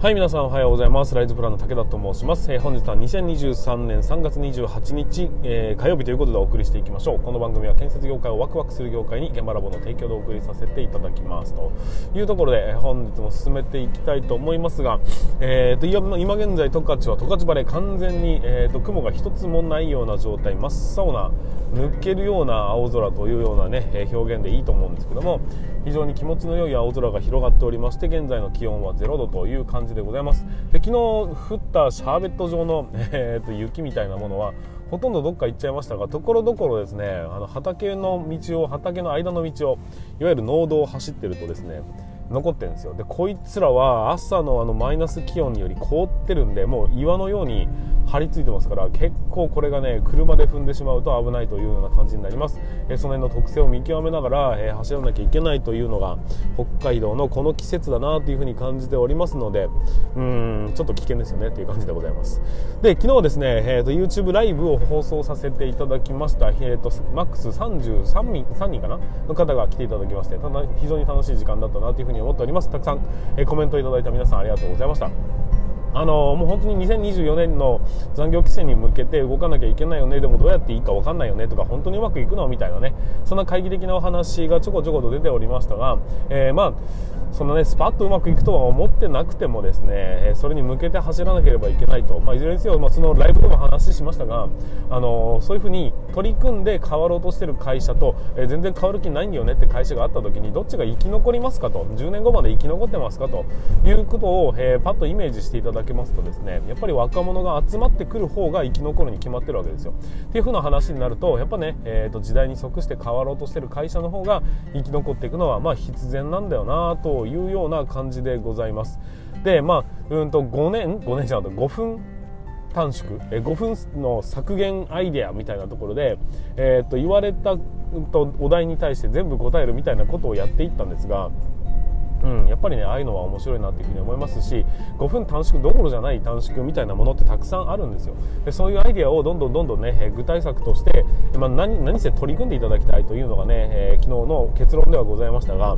はい皆さんおはようございます。ライズプランの武田と申します、えー、本日は2023年3月28日、えー、火曜日ということでお送りしていきましょう。この番組は建設業界をワクワクする業界に現場ラボの提供でお送りさせていただきます。というところで、えー、本日も進めていきたいと思いますが、えーと、今現在十勝は十勝晴れ完全に、えーと、雲が一つもないような状態真っ青な抜けるような青空というようなね表現でいいと思うんですけども非常に気持ちの良い青空が広がっておりまして現在の気温は0度という感じでございます。で昨日降ったシャーベット状の、えー、と雪みたいなものはほとんどどっか行っちゃいましたがところどころですねあの畑の道を畑の間の道をいわゆる農道を走ってるとですね残ってるんですよ。でこいつらは朝のあのマイナス気温により凍ってるんでもう岩のように張り付いてますから結構これがね車で踏んでしまうと危ないというような感じになります、えその辺の特性を見極めながら、え走らなきゃいけないというのが北海道のこの季節だなというふうに感じておりますのでうんちょっと危険ですよねという感じでございます。で昨日はですね、えーと、YouTube ライブを放送させていただきました、えーと、マックス33人 ,3 人かな？の方が来ていただきましてただ非常に楽しい時間だったなというふうに思っております。たくさん、えコメントいただいた皆さんありがとうございました。あのもう本当に2024年の残業規制に向けて動かなきゃいけないよね。でもどうやっていいか分かんないよね。とか本当にうまくいくの？みたいなね。そんな会議的なお話がちょこちょこと出ておりましたが、えー、まあそんなねスパッとうまくいくとは思ってなくてもですねそれに向けて走らなければいけないと、まあ、いずれにせよ、まあ、そのライブでも話しましたが、あのそういうふうに取り組んで変わろうとしている会社と、えー、全然変わる気ないんだよねって会社があった時にどっちが生き残りますかと。10年後まで生き残ってますかということを、えー、パッとイメージしていただけますとですねやっぱり若者が集まってくる方が生き残るに決まってるわけですよ。っていう風な話になるとやっぱね、えーと、時代に即して変わろうとしてる会社の方が生き残っていくのはまあ必然なんだよなというような感じでございます。でまあうんと5年5年じゃなくて5分短縮5分の削減アイデアみたいなところで、えー、と言われたお題に対して全部答えるみたいなことをやっていったんですがうん、やっぱりねああいうのは面白いなっていうふに思いますし5分短縮どころじゃない短縮みたいなものってたくさんあるんですよ。でそういうアイデアをどんどんどんどんね具体策として、まあ、何何せ取り組んでいただきたいというのがね、えー、昨日の結論ではございましたが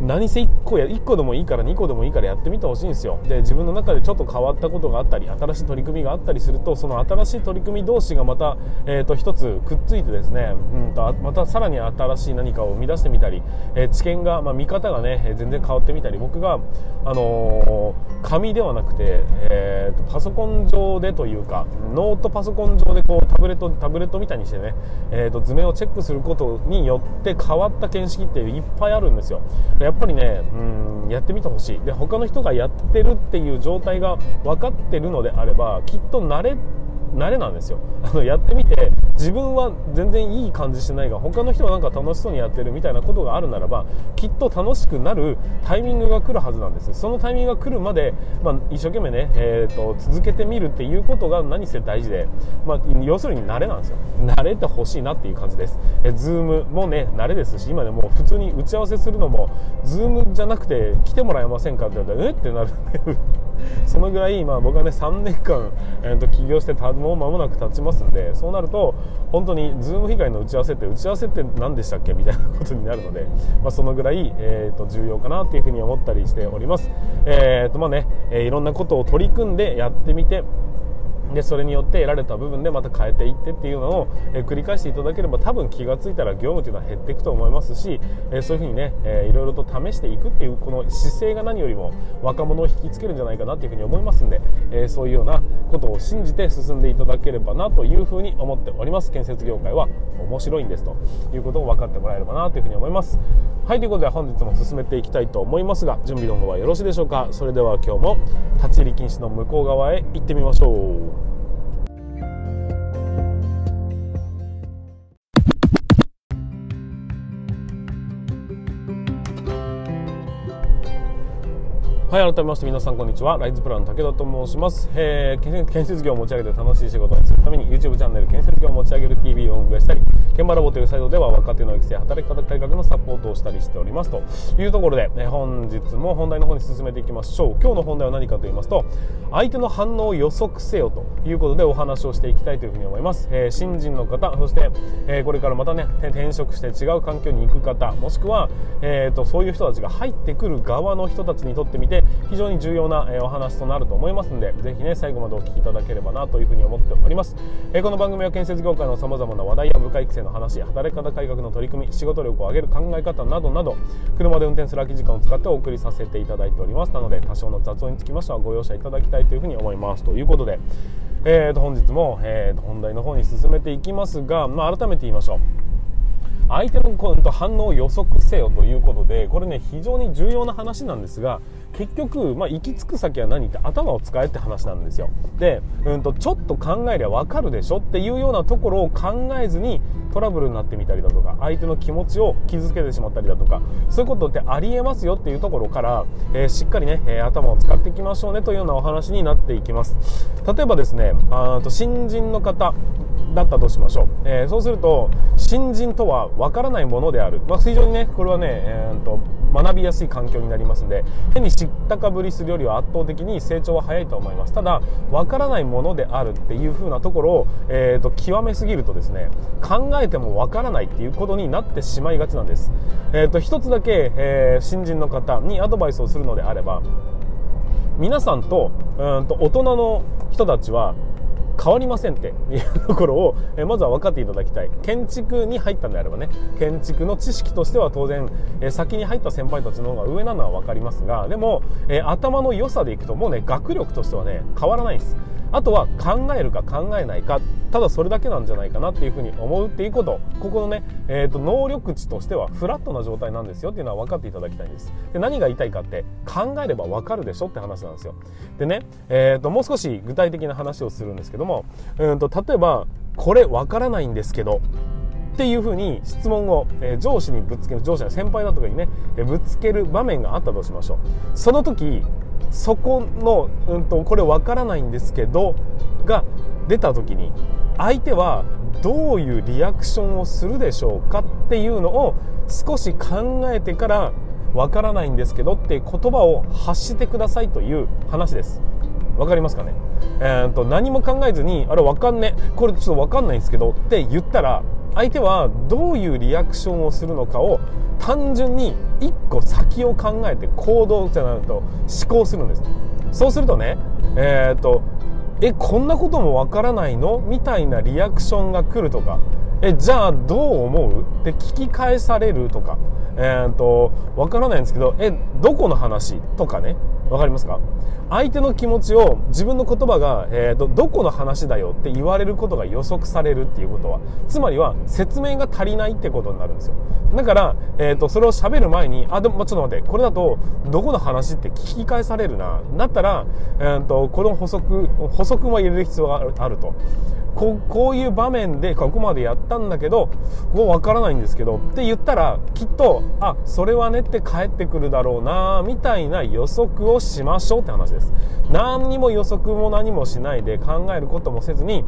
何せ1個や1個でもいいから2個でもいいからやってみてほしいんですよ。で自分の中でちょっと変わったことがあったり新しい取り組みがあったりするとその新しい取り組み同士がまた、えーと、1つくっついてですね、うんと、またさらに新しい何かを生み出してみたり、えー、知見が、まあ、見方がね全然変わってみたり僕が、あのー、紙ではなくて、えーと、パソコン上でというかノートパソコン上でこうタブレットタブレットみたいにしてね、えー、と図面をチェックすることによって変わった見識っていっぱいあるんですよ。やっぱりねうん。やってみてほしい。で他の人がやってるっていう状態が分かってるのであればきっと慣れ慣れなんですよ。あのやってみて自分は全然いい感じしてないが他の人はなんか楽しそうにやってるみたいなことがあるならばきっと楽しくなるタイミングが来るはずなんです。そのタイミングが来るまで、まあ、一生懸命ね、えーと、続けてみるっていうことが何せ大事で、まあ、要するに慣れなんですよ。慣れてほしいなっていう感じです。え Zoom もね慣れですし今でも普通に打ち合わせするのも Zoom じゃなくて来てもらえませんかって言われたらえ？ってなる。そのぐらい、まあ、僕はね3年間、えーと、起業してもう間もなく経ちますんでそうなると本当に Zoom 以外の打ち合わせって打ち合わせって何でしたっけ？みたいなことになるので、まあ、そのぐらい、えーと、重要かなというふうに思ったりしております。えーとまあねえ、いろんなことを取り組んでやってみてでそれによって得られた部分でまた変えていってっていうのを、え、繰り返していただければ多分気が付いたら業務というのは減っていくと思いますし、え、そういうふうにね、えー、いろいろと試していくっていうこの姿勢が何よりも若者を引きつけるんじゃないかなというふうに思いますんで、えそういうようなことを信じて進んでいただければなというふうに思っております。建設業界は面白いんですということを分かってもらえればなというふうに思います。はいということで本日も進めていきたいと思いますが準備の方はよろしいでしょうか。それでは今日も立ち入り禁止の向こう側へ行ってみましょう。はい改めまして皆さんこんにちは。ライズプランの武田と申します、えー、建設業を持ち上げて楽しい仕事にするために YouTube チャンネル建設業を持ち上げる TV を運営したり現場ラボというサイトでは若手の育成働き方改革のサポートをしたりしておりますと。いうところで、え本日も本題の方に進めていきましょう。今日の本題は何かと言いますと相手の反応を予測せよということでお話をしていきたいというふうに思います、えー、新人の方そして、えー、これからまたね転職して違う環境に行く方もしくは、えーと、そういう人たちが入ってくる側の人たちにとってみて非常に重要な、えお話となると思いますのでぜひね最後までお聞きいただければなというふうに思っております、えこの番組は建設業界のさまざまな話題や部下育成の話働き方改革の取り組み仕事力を上げる考え方などなど車で運転する空き時間を使ってお送りさせていただいております。なので多少の雑音につきましてはご容赦いただきたいというふうに思いますということで。えー、と本日も、えー、と本題の方に進めていきますが、まあ、改めて言いましょう。相手の反応を予測せよということでこれね非常に重要な話なんですが結局、まあ、行き着く先は何って頭を使えって話なんですよ。で、うんと、ちょっと考えりゃ分かるでしょっていうようなところを考えずにトラブルになってみたりだとか相手の気持ちを傷つけてしまったりだとかそういうことってありえますよっていうところから、えー、しっかりね、えー、頭を使っていきましょうねというようなお話になっていきます。例えばですねあと新人の方。だったとしましょう、えー、そうすると新人とは分からないものである、まあ、非常にねこれはね、えーと学びやすい環境になりますので変に知ったかぶりするよりは圧倒的に成長は早いと思います。ただ分からないものであるっていう風なところを、えーと、極めすぎるとですね考えても分からないっていうことになってしまいがちなんです、えーと、一つだけ、えー、新人の方にアドバイスをするのであれば皆さんとうんと大人の人たちは変わりませんっていうところを、えまずは分かっていただきたい。建築に入ったんであればね建築の知識としては当然、え先に入った先輩たちの方が上なのは分かりますがでも、え頭の良さでいくともうね学力としてはね変わらないんです。あとは考えるか考えないかただそれだけなんじゃないかなっていうふうに思うっていうこと。ここのね、えーと、能力値としてはフラットな状態なんですよっていうのは分かっていただきたいんです。で何が言いたいかって考えれば分かるでしょって話なんですよ。でね、えーと、もう少し具体的な話をするんですけどもうんと例えばこれ分からないんですけどっていうふうに質問を、え、上司にぶつける上司や先輩だとかにね、え、ぶつける場面があったとしましょう。その時そこの、うんと、これわからないんですけどが出た時に相手はどういうリアクションをするでしょうかっていうのを少し考えてからわからないんですけどって言葉を発してくださいという話です。わかりますかね？えーと、と何も考えずにあれわかんねこれちょっとわかんないんですけどって言ったら相手はどういうリアクションをするのかを単純に1個先を考えて行動じゃないと思考するんです。そうするとねえー、っとえこんなこともわからないの？みたいなリアクションが来るとかえじゃあどう思う？って聞き返されるとか。えー、っとわからないんですけどえどこの話？とかね。わかりますか？相手の気持ちを自分の言葉が、えーと、どこの話だよって言われることが予測されるっていうことはつまりは説明が足りないってことになるんですよ。だから、えーと、それを喋る前にあでもちょっと待ってこれだとどこの話って聞き返されるな？だったら、えーとこの補足補足も入れる必要があると。ここういう場面でここまでやったんだけどもうわからないんですけどって言ったらきっとあそれはねって帰ってくるだろうなみたいな予測をしましょうって話です。何にも予測も何もしないで考えることもせずに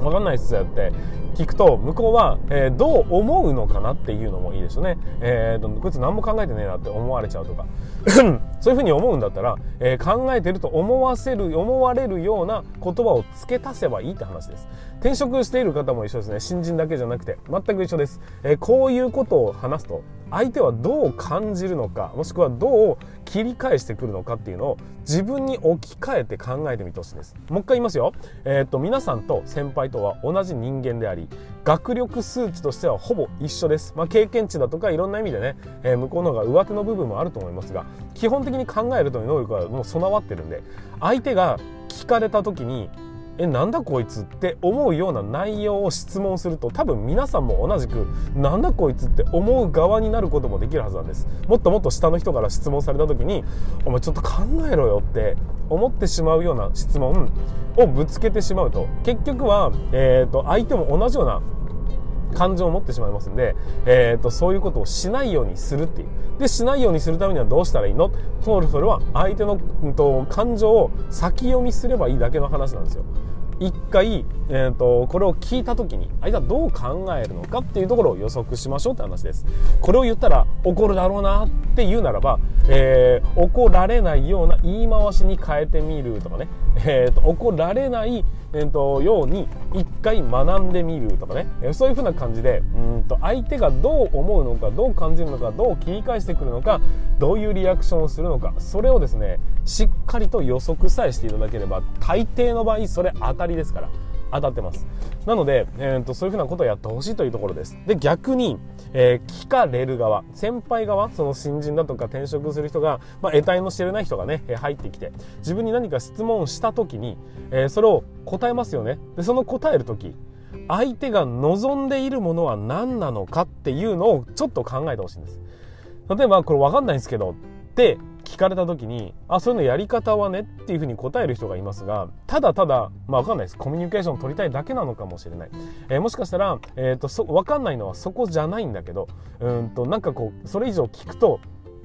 わかんないっすよって聞くと向こうは、えー、どう思うのかなっていうのもいいですよね、えー、こいつ何も考えてねえなって思われちゃうとか。そういうふうに思うんだったら、えー、考えてると思わせる思われるような言葉を付け足せばいいって話です。転職している方も一緒ですね。新人だけじゃなくて全く一緒です、えこういうことを話すと相手はどう感じるのかもしくはどう切り返してくるのかっていうのを自分に置き換えて考えてみてほしいです。もう一回言いますよ、えー、っと皆さんと先輩とは同じ人間であり学力数値としてはほぼ一緒です、まあ、経験値だとかいろんな意味でね、えー、向こうの方が上手の部分もあると思いますが基本的に考えるという能力はもう備わってるんで相手が聞かれた時にえなんだこいつって思うような内容を質問すると多分皆さんも同じくなんだこいつって思う側になることもできるはずなんです。もっともっと下の人から質問された時にお前ちょっと考えろよって思ってしまうような質問をぶつけてしまうと結局は、えーと、相手も同じような感情を持ってしまいますんで、えーと、そういうことをしないようにするっていう。でしないようにするためにはどうしたらいいの？とそれは相手の、うん、と感情を先読みすればいいだけの話なんですよ。一回、えーと、これを聞いた時に相手はどう考えるのかっていうところを予測しましょうって話です。これを言ったら怒るだろうなって言うならば、えー、怒られないような言い回しに変えてみるとかね、えーと、怒られない、えーと、ように一回学んでみるとかね、えー、そういうふうな感じでうんと相手がどう思うのかどう感じるのかどう切り返してくるのかどういうリアクションをするのかそれをですねしっかりと予測さえしていただければ大抵の場合それ当たりですから。当たってます。なので、えーと、そういうふうなことをやってほしいというところです。で逆に、えー、聞かれる側先輩側その新人だとか転職する人が、まあ、得体の知れない人がね入ってきて自分に何か質問した時に、えー、それを答えますよね。でその答える時相手が望んでいるものは何なのかっていうのをちょっと考えてほしいんです。例えばこれ分かんないんですけどって聞かれた時にあそういうのやり方はねっていうふうに答える人がいますがただただまあ分かんないです。コミュニケーションを取りたいだけなのかもしれない、えー、もしかしたら、えーと、そ分かんないのはそこじゃないんだけどうんとなんかこうそれ以上聞くと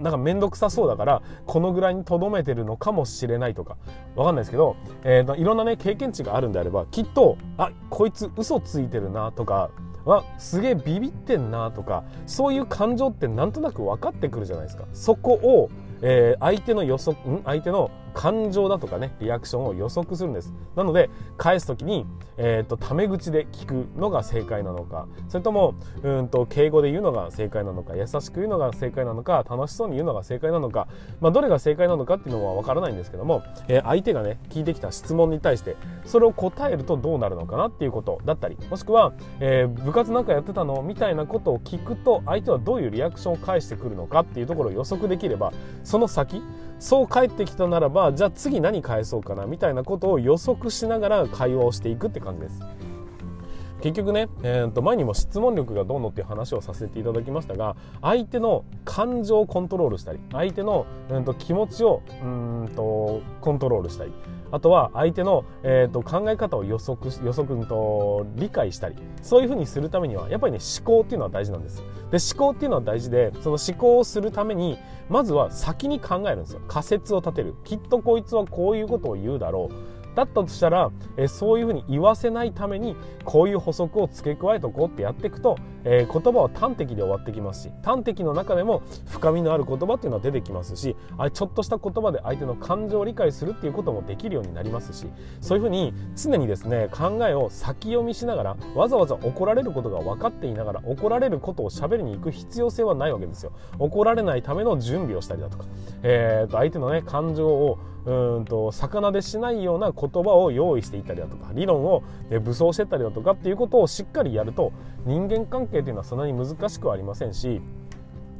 なんか面倒くさそうだからこのぐらいにとどめてるのかもしれないとかわかんないですけど、えー、いろんなね経験値があるんであればきっとあこいつ嘘ついてるなとかわすげえビビってんなとかそういう感情ってなんとなく分かってくるじゃないですか。そこをえー、相手の予測、ん？相手の感情だとかね、リアクションを予測するんです。なので、返す時に、え、ー、と、タメ口で聞くのが正解なのか、それとも、うんと、敬語で言うのが正解なのか、優しく言うのが正解なのか、楽しそうに言うのが正解なのか、まあ、どれが正解なのかっていうのはわからないんですけども、えー、相手がね、聞いてきた質問に対して、それを答えるとどうなるのかなっていうことだったり、もしくは、えー、部活なんかやってたのみたいなことを聞くと、相手はどういうリアクションを返してくるのかっていうところを予測できれば、その先、そう帰ってきたならば、じゃあ次何返そうかなみたいなことを予測しながら会話をしていくって感じです。結局ね、えー、と前にも質問力がどうのっていう話をさせていただきましたが相手の感情をコントロールしたり相手の、えー、と気持ちをうんとコントロールしたりあとは相手の、えー、と考え方を予測予測と理解したりそういうふうにするためにはやっぱりね思考っていうのは大事なんです。で思考っていうのは大事でその思考をするためにまずは先に考えるんですよ。仮説を立てる。きっとこいつはこういうことを言うだろう。だったとしたら、えそういうふうに言わせないためにこういう補足を付け加えとこうってやっていくと、えー、言葉は端的で終わってきますし端的の中でも深みのある言葉っていうのは出てきますしあちょっとした言葉で相手の感情を理解するっていうこともできるようになりますしそういうふうに常にですね考えを先読みしながらわざわざ怒られることが分かっていながら怒られることを喋りに行く必要性はないわけですよ。怒られないための準備をしたりだとか、えー、と相手のね感情をうんと魚でしないような言葉を用意していったりだとか理論を武装していったりだとかっていうことをしっかりやると人間関係っていうのはそんなに難しくはありませんし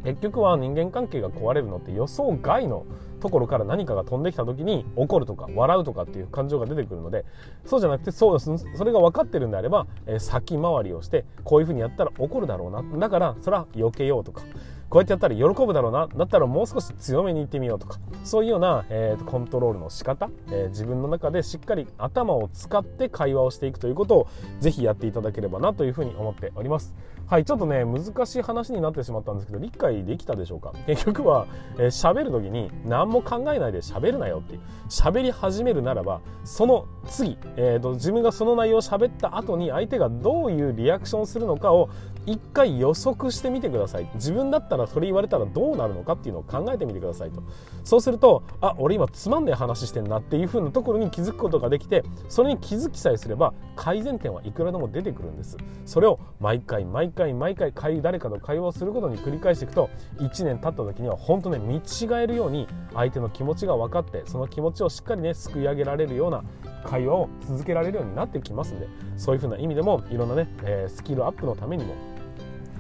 結局は人間関係が壊れるのって予想外のところから何かが飛んできた時に怒るとか笑うとかっていう感情が出てくるのでそうじゃなくてそうそれが分かってるんであれば、え、先回りをしてこういうふうにやったら怒るだろうな。だからそれは避けようとかこうやってやったら喜ぶだろうなだったらもう少し強めに行ってみようとかそういうような、えー、コントロールの仕方、えー、自分の中でしっかり頭を使って会話をしていくということをぜひやっていただければなというふうに思っております。はいちょっとね難しい話になってしまったんですけど理解できたでしょうか？結局は喋、えー、る時に何も考えないで喋るなよっていう喋り始めるならばその次、えーと、自分がその内容を喋った後に相手がどういうリアクションするのかを一回予測してみてください。自分だったらそれ言われたらどうなるのかっていうのを考えてみてくださいと。そうするとあ俺今つまんない話してんなっていう風なところに気づくことができてそれに気づきさえすれば改善点はいくらでも出てくるんです。それを毎回毎回毎回誰かと会話をすることに繰り返していくと1年経った時には本当ね見違えるように相手の気持ちが分かってその気持ちをしっかりねすくい上げられるような会話を続けられるようになってきますんでそういう風な意味でもいろんなね、えー、スキルアップのためにも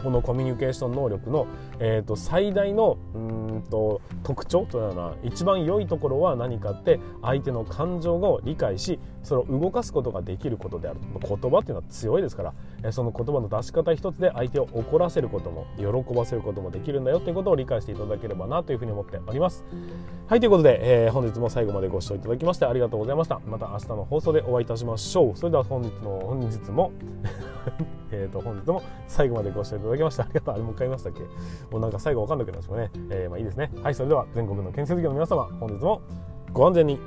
このコミュニケーション能力の、えーと、最大のうんと特徴というのは一番良いところは何かって相手の感情を理解しそれを動かすことができることである言葉っていうのは強いですから、その言葉の出し方一つで相手を怒らせることも喜ばせることもできるんだよということを理解していただければなというふうに思っております。はいということで、えー、本日も最後までご視聴いただきましてありがとうございました。また明日の放送でお会いいたしましょう。それでは本日の本日も えと本日も最後までご視聴いただきましてありがとう。あれもう一回言いましたっけ？もうなんか最後わかんなくなっちゃうね、えー、まあいいですね。はいそれでは全国の建設業の皆様本日もご安全に。